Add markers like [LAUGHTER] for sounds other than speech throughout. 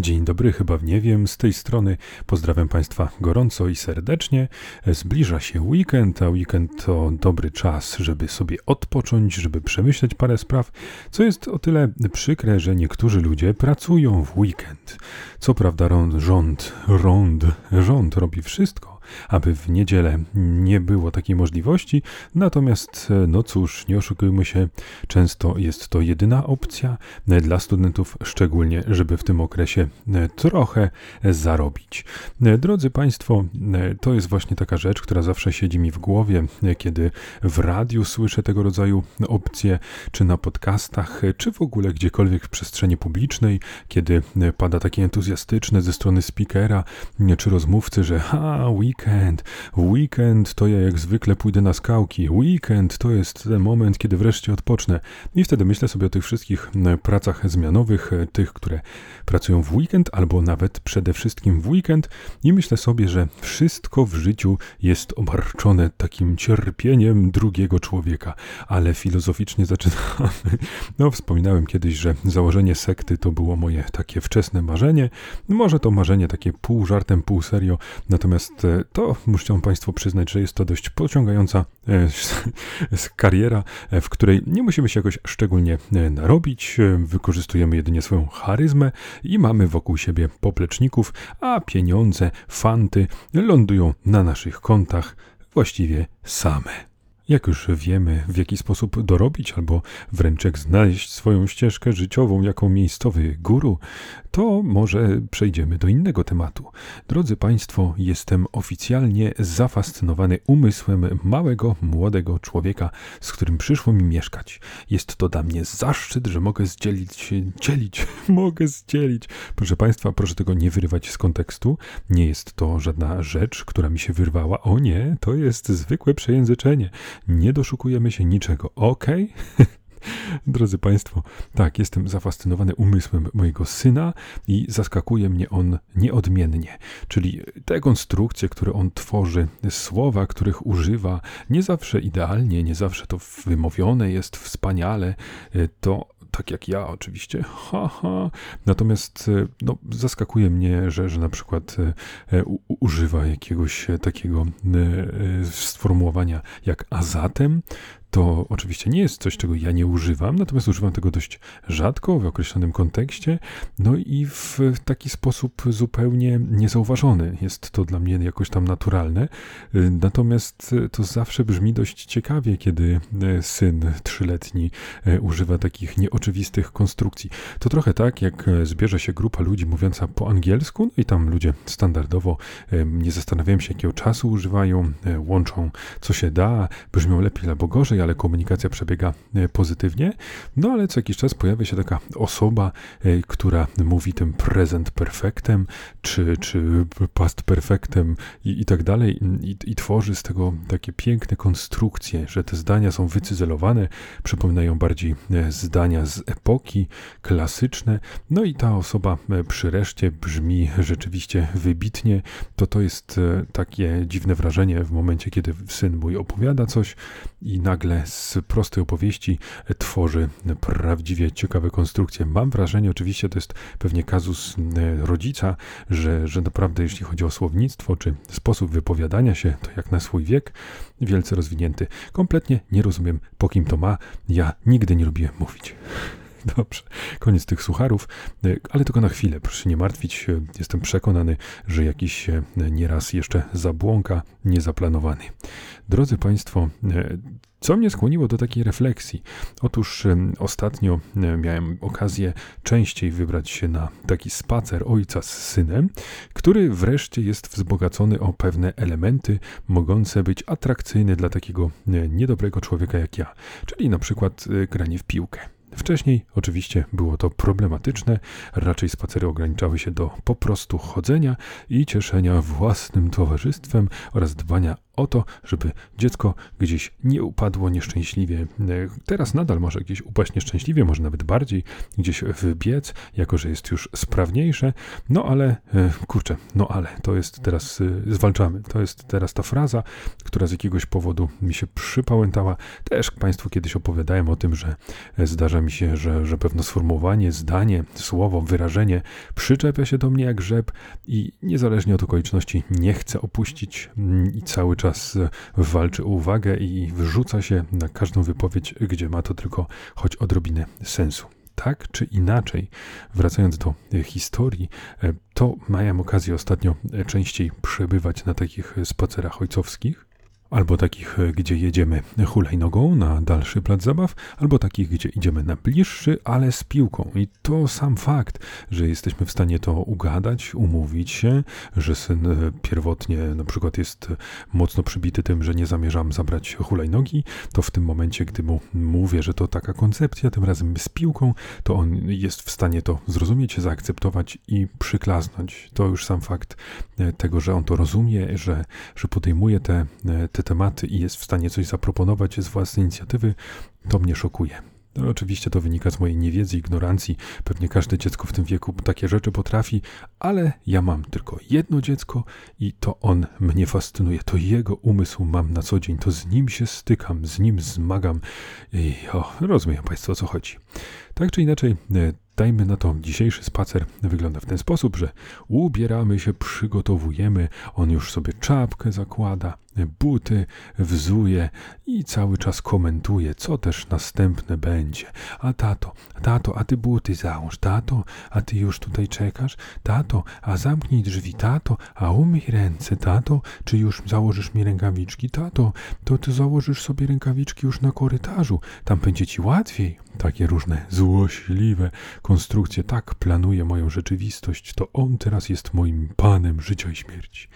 Dzień dobry, chyba nie wiem, z tej strony pozdrawiam Państwa gorąco i serdecznie. Zbliża się weekend, a weekend to dobry czas, żeby sobie odpocząć, żeby przemyśleć parę spraw, co jest o tyle przykre, że niektórzy ludzie pracują w weekend. Co prawda rząd, rząd, rząd robi wszystko, aby w niedzielę nie było takiej możliwości. Natomiast, e, no cóż, nie oszukujmy się, często jest to jedyna opcja e, dla studentów, szczególnie, żeby w tym okresie e, trochę zarobić. Drodzy Państwo, to jest właśnie taka rzecz, która zawsze siedzi mi w głowie, kiedy w radiu słyszę tego rodzaju opcje, czy na podcastach, czy w ogóle gdziekolwiek w przestrzeni publicznej, kiedy pada takie entuzjastyczne ze strony speakera, czy rozmówcy, że ha, weekend weekend. Weekend to ja jak zwykle pójdę na skałki. Weekend to jest ten moment, kiedy wreszcie odpocznę. I wtedy myślę sobie o tych wszystkich pracach zmianowych, e, tych, które pracują w weekend, albo nawet przede wszystkim w weekend. I myślę sobie, że wszystko w życiu jest obarczone takim cierpieniem drugiego człowieka. Ale filozoficznie [LAUGHS] zaczynamy. No, wspominałem kiedyś, że założenie sekty to było moje takie wczesne marzenie. Może to marzenie takie pół żartem, pół serio. Natomiast e, to muszą Państwo przyznać, że jest to dość pociągająca e, kariera, e, w której nie musimy się jakoś szczególnie e, narobić, wykorzystujemy jedynie swoją charyzmę i mamy wokół siebie popleczników, a pieniądze, fanty lądują na naszych kontach właściwie same. Jak już wiemy, w jaki sposób dorobić albo wręcz jak znaleźć swoją ścieżkę życiową jako miejscowy guru, to może przejdziemy do innego tematu. Drodzy Państwo, jestem oficjalnie zafascynowany umysłem małego, młodego człowieka, z którym przyszło mi mieszkać. Jest to dla mnie zaszczyt, że mogę zdzielić dzielić, [LAUGHS] mogę zdzielić. Proszę Państwa, proszę tego nie wyrywać z kontekstu. Nie jest to żadna rzecz, która mi się wyrwała. O nie, to jest zwykłe przejęzyczenie. Nie doszukujemy się niczego. Ok? [LAUGHS] [LAUGHS] Drodzy Państwo, tak, jestem zafascynowany umysłem mojego syna i zaskakuje mnie on nieodmiennie. Czyli te konstrukcje, które on tworzy, słowa, których używa, nie zawsze idealnie, nie zawsze to wymowione jest wspaniale, to tak jak ja oczywiście, [LAUGHS] haha. Natomiast no, zaskakuje mnie, że, że na przykład e, u, używa jakiegoś takiego e, sformułowania jak azatem, to oczywiście nie jest coś, czego ja nie używam, natomiast używam tego dość rzadko, w określonym kontekście, no i w taki sposób zupełnie niezauważony. Jest to dla mnie jakoś tam naturalne, natomiast to zawsze brzmi dość ciekawie, kiedy syn trzyletni używa takich nieoczywistych konstrukcji. To trochę tak, jak zbierze się grupa ludzi mówiąca po angielsku, no i tam ludzie standardowo nie zastanawiają się, jakiego czasu używają, łączą co się da, brzmią lepiej albo gorzej, ale komunikacja przebiega e, pozytywnie. No ale co jakiś czas pojawia się taka osoba, e, która mówi tym present perfectem, czy, czy past perfectem i, i tak dalej, i, i tworzy z tego takie piękne konstrukcje, że te zdania są wycyzelowane, przypominają bardziej e, zdania z epoki klasyczne. No i ta osoba przy reszcie brzmi rzeczywiście wybitnie. To to jest takie dziwne wrażenie w momencie, kiedy syn mój opowiada coś i nagle nagle z prostej opowieści tworzy prawdziwie ciekawe konstrukcje. Mam wrażenie, oczywiście to jest pewnie kazus e, rodzica, że, że naprawdę jeśli chodzi o słownictwo czy sposób wypowiadania się, to jak na swój wiek, wielce rozwinięty. Kompletnie nie rozumiem, po kim to ma. Ja nigdy nie lubiłem mówić. [LAUGHS] Dobrze, koniec tych sucharów, e, ale tylko na chwilę, proszę nie martwić. E, jestem przekonany, że jakiś nieraz jeszcze zabłąka niezaplanowany. Drodzy Państwo, co mnie skłoniło do takiej refleksji? Otóż ostatnio miałem okazję częściej wybrać się na taki spacer ojca z synem, który wreszcie jest wzbogacony o pewne elementy mogące być atrakcyjne dla takiego niedobrego człowieka jak ja, czyli na przykład e, granie w piłkę. Wcześniej oczywiście było to problematyczne, raczej spacery ograniczały się do po prostu chodzenia i cieszenia własnym towarzystwem oraz dbania o to, żeby dziecko gdzieś nie upadło nieszczęśliwie. Teraz nadal może gdzieś upaść nieszczęśliwie, może nawet bardziej gdzieś wbiec, jako że jest już sprawniejsze. No ale kurczę, no ale to jest teraz zwalczamy. To jest teraz ta fraza, która z jakiegoś powodu mi się przypałętała. Też Państwu kiedyś opowiadałem o tym, że zdarza mi się, że, że pewne sformułowanie, zdanie, słowo, wyrażenie przyczepia się do mnie jak rzep i niezależnie od okoliczności nie chce opuścić mm, i cały czas walczy o uwagę i wrzuca się na każdą wypowiedź, gdzie ma to tylko choć odrobinę sensu. Tak czy inaczej, wracając do historii, to miałem okazję ostatnio częściej przebywać na takich spacerach ojcowskich albo takich, e, gdzie jedziemy hulajnogą na dalszy plac zabaw, albo takich, gdzie idziemy na bliższy, ale z piłką. I to sam fakt, że jesteśmy w stanie to ugadać, umówić się, że syn e, pierwotnie na przykład jest mocno przybity tym, że nie zamierzam zabrać hulajnogi, to w tym momencie, gdy mu mówię, że to taka koncepcja, tym razem z piłką, to on jest w stanie to zrozumieć, zaakceptować i przyklasnąć. To już sam fakt e, tego, że on to rozumie, że, że podejmuje te, te te tematy i jest w stanie coś zaproponować z własnej inicjatywy, to mnie szokuje. No, oczywiście to wynika z mojej niewiedzy, ignorancji. Pewnie każde dziecko w tym wieku takie rzeczy potrafi, ale ja mam tylko jedno dziecko i to on mnie fascynuje. To jego umysł mam na co dzień, to z nim się stykam, z nim zmagam i o, rozumiem Państwo o co chodzi. Tak czy inaczej, e, Dajmy na to, dzisiejszy spacer wygląda w ten sposób, że ubieramy się, przygotowujemy, on już sobie czapkę zakłada, buty wzuje i cały czas komentuje, co też następne będzie. A tato, tato, a ty buty załóż, tato, a ty już tutaj czekasz, tato, a zamknij drzwi, tato, a umyj ręce, tato, czy już założysz mi rękawiczki, tato, to ty założysz sobie rękawiczki już na korytarzu, tam będzie ci łatwiej. Takie różne złośliwe konstrukcje, tak planuje moją rzeczywistość, to on teraz jest moim panem życia i śmierci.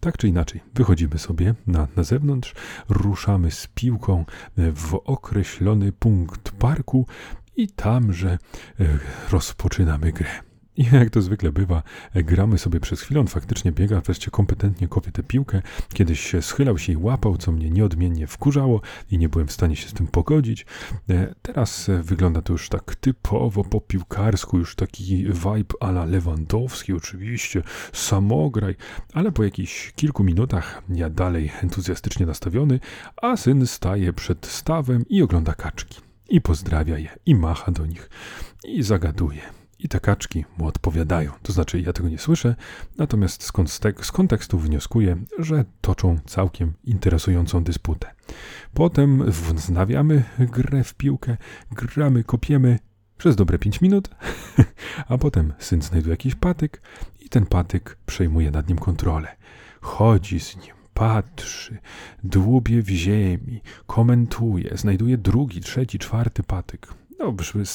Tak czy inaczej, wychodzimy sobie na, na zewnątrz, ruszamy z piłką w określony punkt parku i tamże e, rozpoczynamy grę. I jak to zwykle bywa, gramy sobie przez chwilę, on faktycznie biega, wreszcie kompetentnie kopie tę piłkę. Kiedyś się schylał się i łapał, co mnie nieodmiennie wkurzało i nie byłem w stanie się z tym pogodzić. E, teraz wygląda to już tak typowo po piłkarsku, już taki vibe ala Lewandowski oczywiście, samograj, ale po jakichś kilku minutach ja dalej entuzjastycznie nastawiony, a syn staje przed stawem i ogląda kaczki. I pozdrawia je, i macha do nich, i zagaduje. I te kaczki mu odpowiadają. To znaczy, ja tego nie słyszę, natomiast z, kontekstu wnioskuję, że toczą całkiem interesującą dysputę. Potem wznawiamy grę w piłkę, gramy, kopiemy przez dobre 5 minut, [LAUGHS] a potem syn znajduje jakiś patyk i ten patyk przejmuje nad nim kontrolę. Chodzi z nim patrzy, dłubie w ziemi, komentuje, znajduje drugi, trzeci, czwarty patyk no,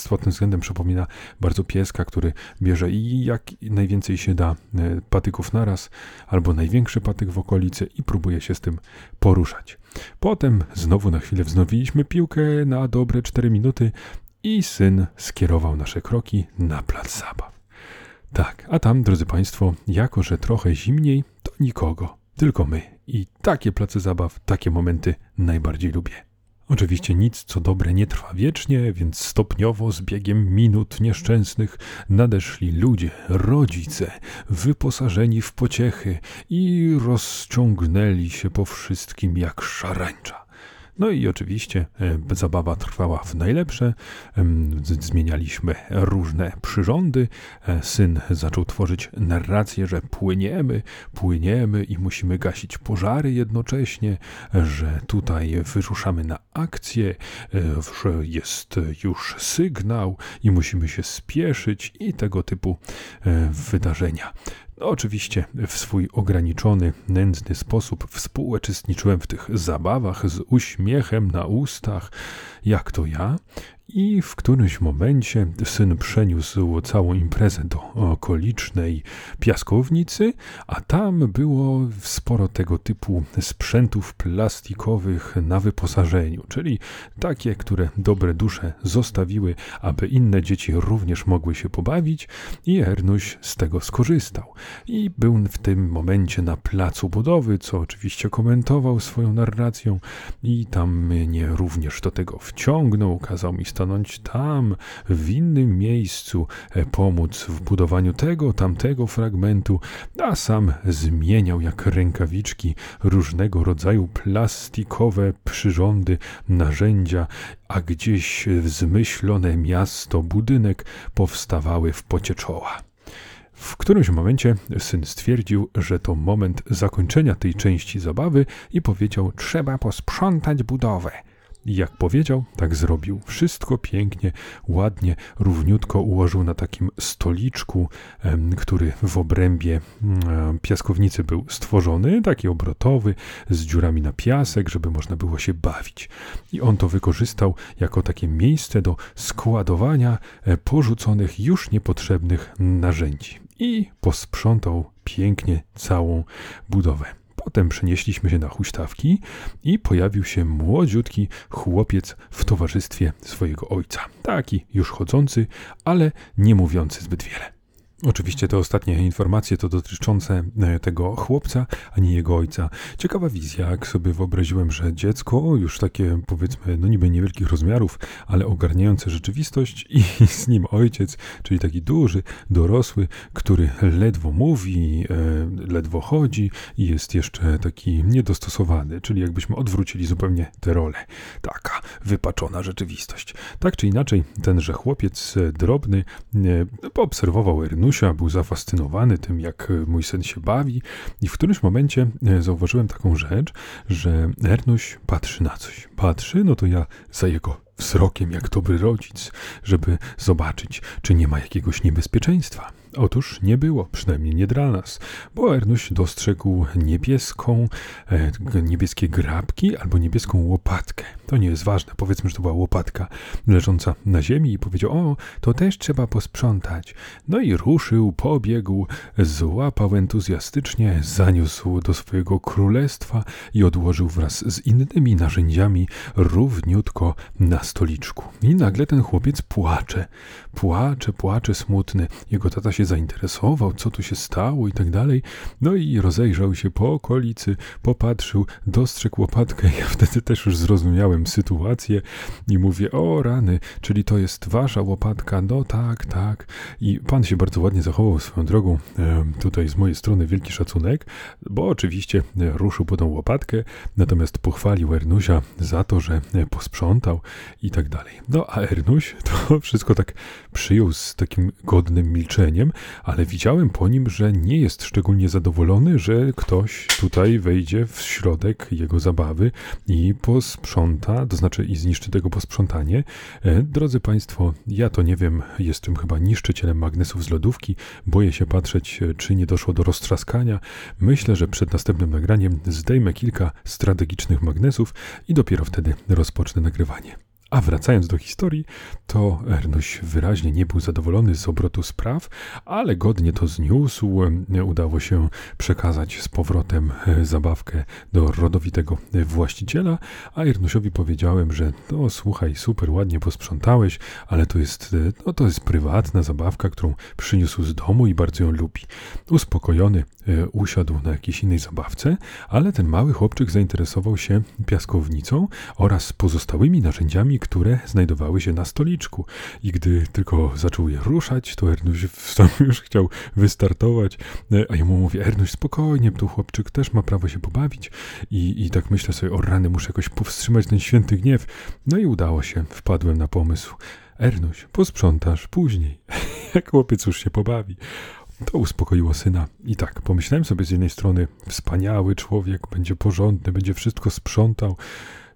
pod tym względem przypomina bardzo pieska, który bierze i jak najwięcej się da e, patyków naraz, albo największy patyk w okolicy i próbuje się z tym poruszać. Potem znowu na chwilę wznowiliśmy piłkę na dobre 4 minuty i syn skierował nasze kroki na plac zabaw. Tak, a tam, drodzy Państwo, jako że trochę zimniej, to nikogo, tylko my. I takie place zabaw, takie momenty najbardziej lubię. Oczywiście nic co dobre nie trwa wiecznie, więc stopniowo z biegiem minut nieszczęsnych nadeszli ludzie, rodzice, wyposażeni w pociechy i rozciągnęli się po wszystkim jak szarańcza. No i oczywiście e, zabawa trwała w najlepsze. Zmienialiśmy różne przyrządy. E, syn zaczął tworzyć narrację, że płyniemy, płyniemy i musimy gasić pożary jednocześnie, że tutaj wyruszamy na akcję, e, że jest już sygnał i musimy się spieszyć i tego typu wydarzenia. Oczywiście w swój ograniczony, nędzny sposób współuczestniczyłem w tych zabawach z uśmiechem na ustach, jak to ja, I w którymś momencie syn przeniósł całą imprezę do okolicznej piaskownicy, a tam było sporo tego typu sprzętów plastikowych na wyposażeniu, czyli takie, które dobre dusze zostawiły, aby inne dzieci również mogły się pobawić i Ernuś z tego skorzystał. I był w tym momencie na placu budowy, co oczywiście komentował swoją narracją i tam mnie również do tego wciągnął, kazał mi stanąć tam, w innym miejscu, e, pomóc w budowaniu tego, tamtego fragmentu, a sam zmieniał jak rękawiczki różnego rodzaju plastikowe przyrządy, narzędzia, a gdzieś zmyślone miasto, budynek powstawały w pocie czoła. W którymś momencie syn stwierdził, że to moment zakończenia tej części zabawy i powiedział: Trzeba posprzątać budowę. Jak powiedział, tak zrobił. Wszystko pięknie, ładnie, równiutko ułożył na takim stoliczku, który w obrębie piaskownicy był stworzony, taki obrotowy, z dziurami na piasek, żeby można było się bawić. I on to wykorzystał jako takie miejsce do składowania e, porzuconych, już niepotrzebnych narzędzi. I posprzątał pięknie całą budowę. Potem przenieśliśmy się na huśtawki i pojawił się młodziutki chłopiec w towarzystwie swojego ojca. Taki już chodzący, ale nie mówiący zbyt wiele. Oczywiście te ostatnie informacje to dotyczące e, tego chłopca, a nie jego ojca. Ciekawa wizja, jak sobie wyobraziłem, że dziecko, już takie powiedzmy, no niby niewielkich rozmiarów, ale ogarniające rzeczywistość i [LAUGHS] z nim ojciec, czyli taki duży, dorosły, który ledwo mówi, e, ledwo chodzi i jest jeszcze taki niedostosowany, czyli jakbyśmy odwrócili zupełnie te role. Taka wypaczona rzeczywistość. Tak czy inaczej, tenże chłopiec e, drobny poobserwował Ernu Janusia, był zafascynowany tym, jak e, mój syn się bawi i w którymś momencie e, zauważyłem taką rzecz, że Ernuś patrzy na coś. Patrzy, no to ja za jego wzrokiem jak dobry rodzic, żeby zobaczyć, czy nie ma jakiegoś niebezpieczeństwa. Otóż nie było, przynajmniej nie dla nas, bo Ernuś dostrzegł niebieską, e, niebieskie grabki albo niebieską łopatkę. To nie jest ważne, powiedzmy, że to była łopatka leżąca na ziemi i powiedział, o, to też trzeba posprzątać. No i ruszył, pobiegł, złapał entuzjastycznie, zaniósł do swojego królestwa i odłożył wraz z innymi narzędziami równiutko na stoliczku. I nagle ten chłopiec płacze, płacze, płacze smutny. Jego tata się zainteresował, co tu się stało i tak dalej. No i rozejrzał się po okolicy, popatrzył, dostrzegł łopatkę. [LAUGHS] Ja wtedy też już zrozumiałem sytuację i mówię, o rany, czyli to jest wasza łopatka? No tak, tak. I pan się bardzo ładnie zachował swoją drogą. E, tutaj z mojej strony wielki szacunek, bo oczywiście ruszył po tą łopatkę, natomiast pochwalił Ernusia za to, że posprzątał i tak dalej. No a Ernuś [LAUGHS] to wszystko tak przyjął z takim godnym milczeniem, ale widziałem po nim, że nie jest szczególnie zadowolony, że ktoś tutaj wejdzie w środek jego zabawy i posprząta, to znaczy i zniszczy tego posprzątanie. E, drodzy Państwo, ja to nie wiem, jestem chyba niszczycielem magnesów z lodówki, boję się patrzeć, e, czy nie doszło do roztrzaskania. Myślę, że przed następnym nagraniem zdejmę kilka strategicznych magnesów i dopiero wtedy rozpocznę nagrywanie. A wracając do historii, to Ernuś wyraźnie nie był zadowolony z obrotu spraw, ale godnie to zniósł. Udało się przekazać z powrotem e, zabawkę do rodowitego właściciela, a Ernusiowi powiedziałem, że no słuchaj, super ładnie posprzątałeś, ale to jest, e, no, to jest prywatna zabawka, którą przyniósł z domu i bardzo ją lubi. Uspokojony e, usiadł na jakiejś innej zabawce, ale ten mały chłopczyk zainteresował się piaskownicą oraz pozostałymi narzędziami, które znajdowały się na stoliczku. I gdy tylko zaczął je ruszać, to Ernuś sam [LAUGHS] już chciał wystartować, e, a ja mu mówię, Ernuś, spokojnie, tu chłopczyk też ma prawo się pobawić. I, I tak myślę sobie, o rany, muszę jakoś powstrzymać ten święty gniew. No i udało się, wpadłem na pomysł. Ernuś, posprzątasz później, [LAUGHS] jak chłopiec już się pobawi. To uspokoiło syna. I tak, pomyślałem sobie z jednej strony, wspaniały człowiek, będzie porządny, będzie wszystko sprzątał,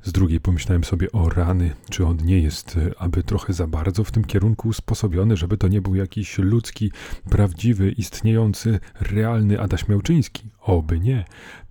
Z drugiej pomyślałem sobie o rany, czy on nie jest e, aby trochę za bardzo w tym kierunku usposobiony, żeby to nie był jakiś ludzki, prawdziwy, istniejący, realny Adaś Miałczyński. Oby nie.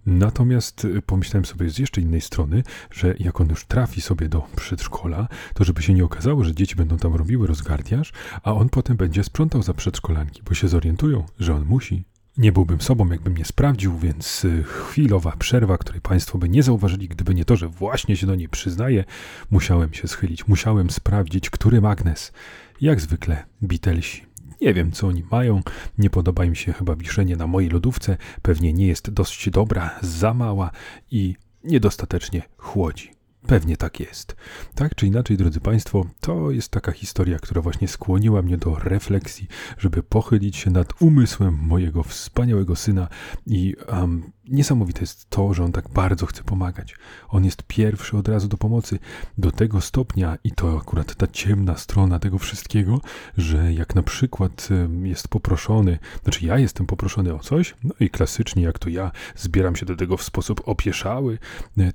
Natomiast e, pomyślałem sobie z jeszcze innej strony, że jak on już trafi sobie do przedszkola, to żeby się nie okazało, że dzieci będą tam robiły rozgardiaż, a on potem będzie sprzątał za przedszkolanki, bo się zorientują, że on musi. Nie byłbym sobą, jakbym nie sprawdził, więc y, chwilowa przerwa, której Państwo by nie zauważyli, gdyby nie to, że właśnie się do niej przyznaję, musiałem się schylić, musiałem sprawdzić, który magnes. Jak zwykle, Beatlesi. Nie wiem, co oni mają. Nie podoba im się chyba wiszenie na mojej lodówce. Pewnie nie jest dość dobra, za mała i niedostatecznie chłodzi. Pewnie tak jest. Tak czy inaczej, drodzy Państwo, to jest taka historia, która właśnie skłoniła mnie do refleksji, żeby pochylić się nad umysłem mojego wspaniałego syna i um, niesamowite jest to, że on tak bardzo chce pomagać. On jest pierwszy od razu do pomocy do tego stopnia i to akurat ta ciemna strona tego wszystkiego, że jak na przykład jest poproszony, znaczy ja jestem poproszony o coś, no i klasycznie jak to ja zbieram się do tego w sposób opieszały,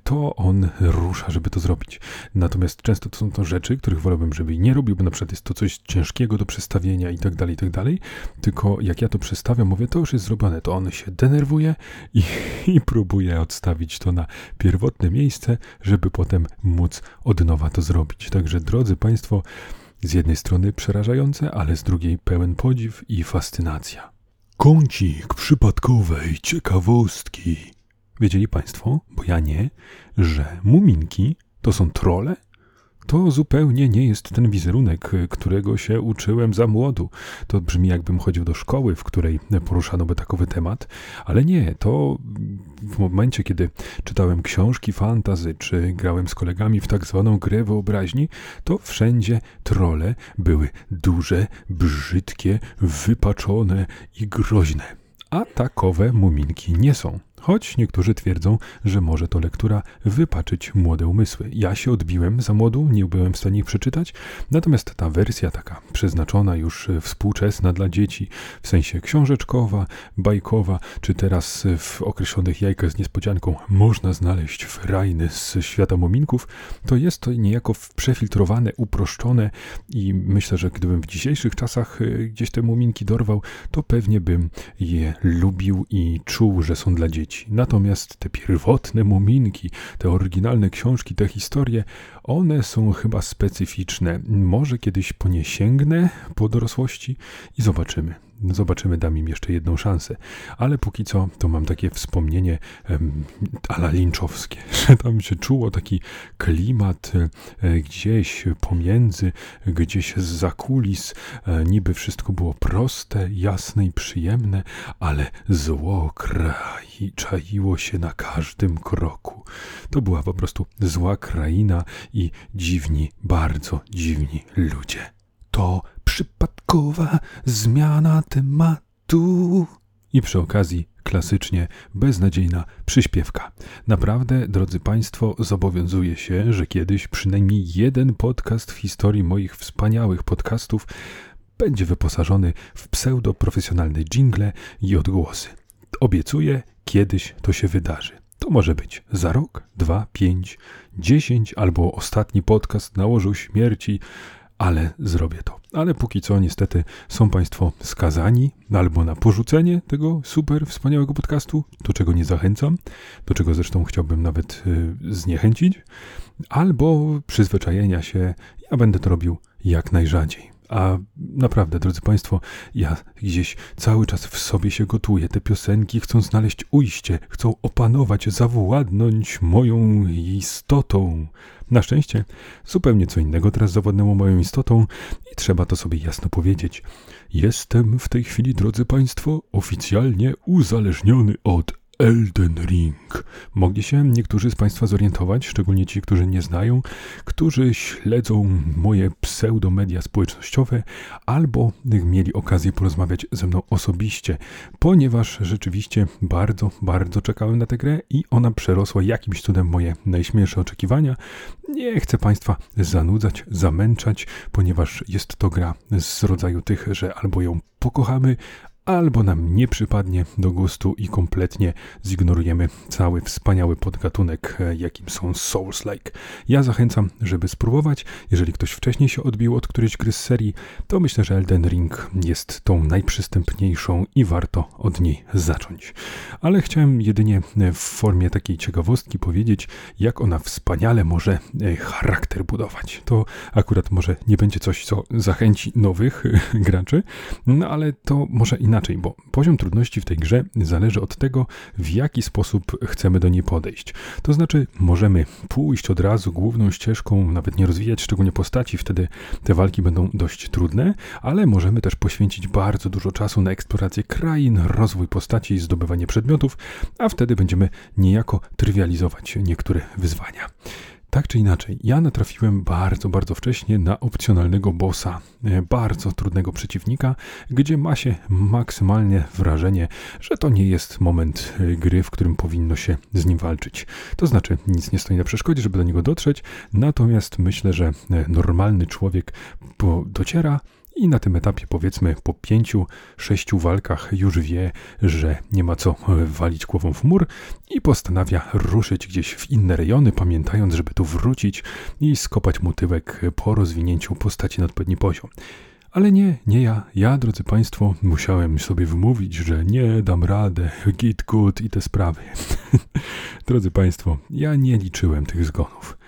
to on rusza, żeby to zrobić. Natomiast często to są to rzeczy, których wolałbym, żeby nie robił, bo na przykład jest to coś ciężkiego do przestawienia i tak dalej, i tak dalej, tylko jak ja to przestawiam, mówię, to już jest zrobione, to on się denerwuje i [LAUGHS] i próbuję odstawić to na pierwotne miejsce, żeby potem móc od nowa to zrobić. Także drodzy Państwo, z jednej strony przerażające, ale z drugiej pełen podziw i fascynacja. Kącik przypadkowej ciekawostki. Wiedzieli Państwo, bo ja nie, że muminki to są trole? To zupełnie nie jest ten wizerunek, którego się uczyłem za młodu. To brzmi, jakbym chodził do szkoły, w której poruszano by takowy temat, ale nie, to w momencie, kiedy czytałem książki fantazy, czy grałem z kolegami w tak zwaną grę wyobraźni, to wszędzie trole były duże, brzydkie, wypaczone i groźne. A takowe muminki nie są. Choć niektórzy twierdzą, że może to lektura wypaczyć młode umysły. Ja się odbiłem za młodu, nie byłem w stanie ich przeczytać, natomiast ta wersja taka przeznaczona już współczesna dla dzieci, w sensie książeczkowa, bajkowa, czy teraz w określonych jajkach z niespodzianką można znaleźć frajny z świata mominków, to jest to niejako przefiltrowane, uproszczone i myślę, że gdybym w dzisiejszych czasach e, gdzieś te muminki dorwał, to pewnie bym je lubił i czuł, że są dla dzieci. Natomiast te pierwotne muminki, te oryginalne książki, te historie, one są chyba specyficzne. Może kiedyś po po dorosłości i zobaczymy. Zobaczymy, dam im jeszcze jedną szansę. Ale póki co, to mam takie wspomnienie um, ala linczowskie, [LAUGHS] że tam się czuło taki klimat e, gdzieś pomiędzy, gdzieś z kulis. E, niby wszystko było proste, jasne i przyjemne, ale zło kraj czaiło się na każdym kroku. To była po prostu zła kraina i dziwni, bardzo dziwni ludzie. To przypadkowa zmiana tematu. I przy okazji klasycznie beznadziejna przyśpiewka. Naprawdę, drodzy Państwo, zobowiązuję się, że kiedyś przynajmniej jeden podcast w historii moich wspaniałych podcastów będzie wyposażony w pseudo-profesjonalne jingle i odgłosy. Obiecuję, kiedyś to się wydarzy. To może być za rok, dwa, pięć, dziesięć, albo ostatni podcast nałożył śmierci, ale zrobię to. Ale póki co, niestety, są Państwo skazani albo na porzucenie tego super wspaniałego podcastu, do czego nie zachęcam, do czego zresztą chciałbym nawet y, zniechęcić, albo przyzwyczajenia się. Ja będę to robił jak najrzadziej. A naprawdę, drodzy Państwo, ja gdzieś cały czas w sobie się gotuję. Te piosenki chcą znaleźć ujście, chcą opanować, zawładnąć moją istotą. Na szczęście zupełnie co innego teraz zawładnęło moją istotą i trzeba to sobie jasno powiedzieć. Jestem w tej chwili, drodzy Państwo, oficjalnie uzależniony od Elden Ring. Mogli się niektórzy z Państwa zorientować, szczególnie ci, którzy nie znają, którzy śledzą moje pseudomedia społecznościowe albo mieli okazję porozmawiać ze mną osobiście, ponieważ rzeczywiście bardzo, bardzo czekałem na tę grę i ona przerosła jakimś cudem moje najśmielsze oczekiwania. Nie chcę Państwa zanudzać, zamęczać, ponieważ jest to gra z rodzaju tych, że albo ją pokochamy, albo nam nie przypadnie do gustu i kompletnie zignorujemy cały wspaniały podgatunek, e, jakim są Souls-like. Ja zachęcam, żeby spróbować. Jeżeli ktoś wcześniej się odbił od którejś gry z serii, to myślę, że Elden Ring jest tą najprzystępniejszą i warto od niej zacząć. Ale chciałem jedynie e, w formie takiej ciekawostki powiedzieć, jak ona wspaniale może e, charakter budować. To akurat może nie będzie coś, co zachęci nowych graczy, no ale to może inaczej, bo poziom trudności w tej grze zależy od tego, w jaki sposób chcemy do niej podejść. To znaczy, możemy pójść od razu główną ścieżką, nawet nie rozwijać szczególnie postaci, wtedy te walki będą dość trudne, ale możemy też poświęcić bardzo dużo czasu na eksplorację krain, rozwój postaci i zdobywanie przedmiotów, a wtedy będziemy niejako trywializować niektóre wyzwania. Tak czy inaczej, ja natrafiłem bardzo, bardzo wcześnie na opcjonalnego bossa, e, bardzo trudnego przeciwnika, gdzie ma się maksymalnie wrażenie, że to nie jest moment e, gry, w którym powinno się z nim walczyć. To znaczy, nic nie stoi na przeszkodzie, żeby do niego dotrzeć, natomiast myślę, że e, normalny człowiek dociera i na tym etapie, powiedzmy, po pięciu, sześciu walkach już wie, że nie ma co walić głową w mur i postanawia ruszyć gdzieś w inne rejony, pamiętając, żeby tu wrócić i skopać mu tyłek po rozwinięciu postaci na odpowiedni poziom. Ale nie, nie ja. Ja, drodzy Państwo, musiałem sobie wymówić, że nie dam radę, git good i te sprawy. [LAUGHS] drodzy Państwo, ja nie liczyłem tych zgonów.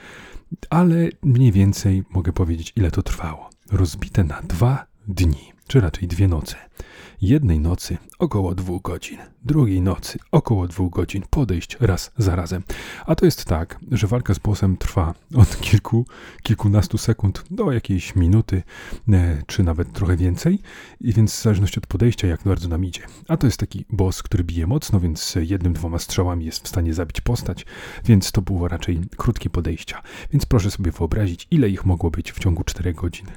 Ale mniej więcej mogę powiedzieć, ile to trwało rozbite na dwa dni, czy raczej dwie noce. Jednej nocy około dwóch godzin, drugiej nocy około dwóch godzin podejść raz za razem. A to jest tak, że walka z bossem trwa od [LAUGHS] kilku, kilkunastu sekund do jakiejś minuty, e, czy nawet trochę więcej, i więc w zależności od podejścia, jak bardzo nam idzie. A to jest taki boss, który bije mocno, więc jednym, dwoma strzałami jest w stanie zabić postać, więc to było raczej krótkie podejścia. Więc proszę sobie wyobrazić, ile ich mogło być w ciągu czterech godzin. [LAUGHS]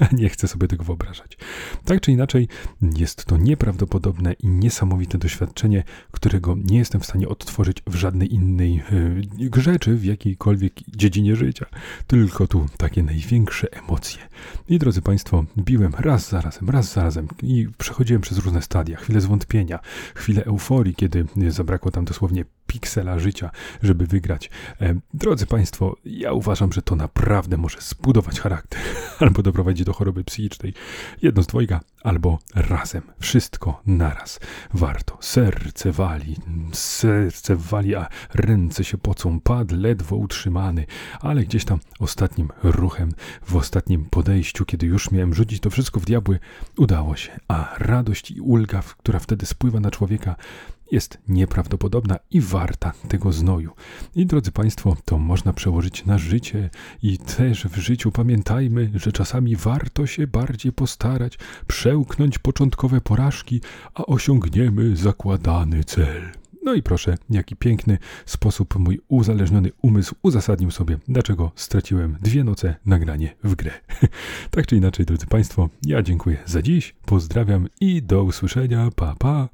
Ja nie chcę sobie tego wyobrażać. Tak czy inaczej, jest to nieprawdopodobne i niesamowite doświadczenie, którego nie jestem w stanie odtworzyć w żadnej innej yy, grze, czy w jakiejkolwiek dziedzinie życia. Tylko tu takie największe emocje. I drodzy Państwo, biłem raz za razem, raz za razem i przechodziłem przez różne stadia. Chwilę zwątpienia, chwilę euforii, kiedy zabrakło tam dosłownie piksela życia, żeby wygrać. E, drodzy Państwo, ja uważam, że to naprawdę może zbudować charakter [LAUGHS] albo doprowadzić do choroby psychicznej. Jedno z dwojga, albo razem. Wszystko naraz. Warto. Serce wali, serce wali, a ręce się pocą. Pad ledwo utrzymany, ale gdzieś tam ostatnim ruchem, w ostatnim podejściu, kiedy już miałem rzucić to wszystko w diabły, udało się. A radość i ulga, która wtedy spływa na człowieka, jest nieprawdopodobna i warta tego znoju. I drodzy Państwo, to można przełożyć na życie i też w życiu pamiętajmy, że czasami warto się bardziej postarać, przełknąć początkowe porażki, a osiągniemy zakładany cel. No i proszę, jaki piękny sposób mój uzależniony umysł uzasadnił sobie, dlaczego straciłem dwie noce nagranie w grę. [LAUGHS] tak czy inaczej, drodzy Państwo, ja dziękuję za dziś, pozdrawiam i do usłyszenia, pa pa!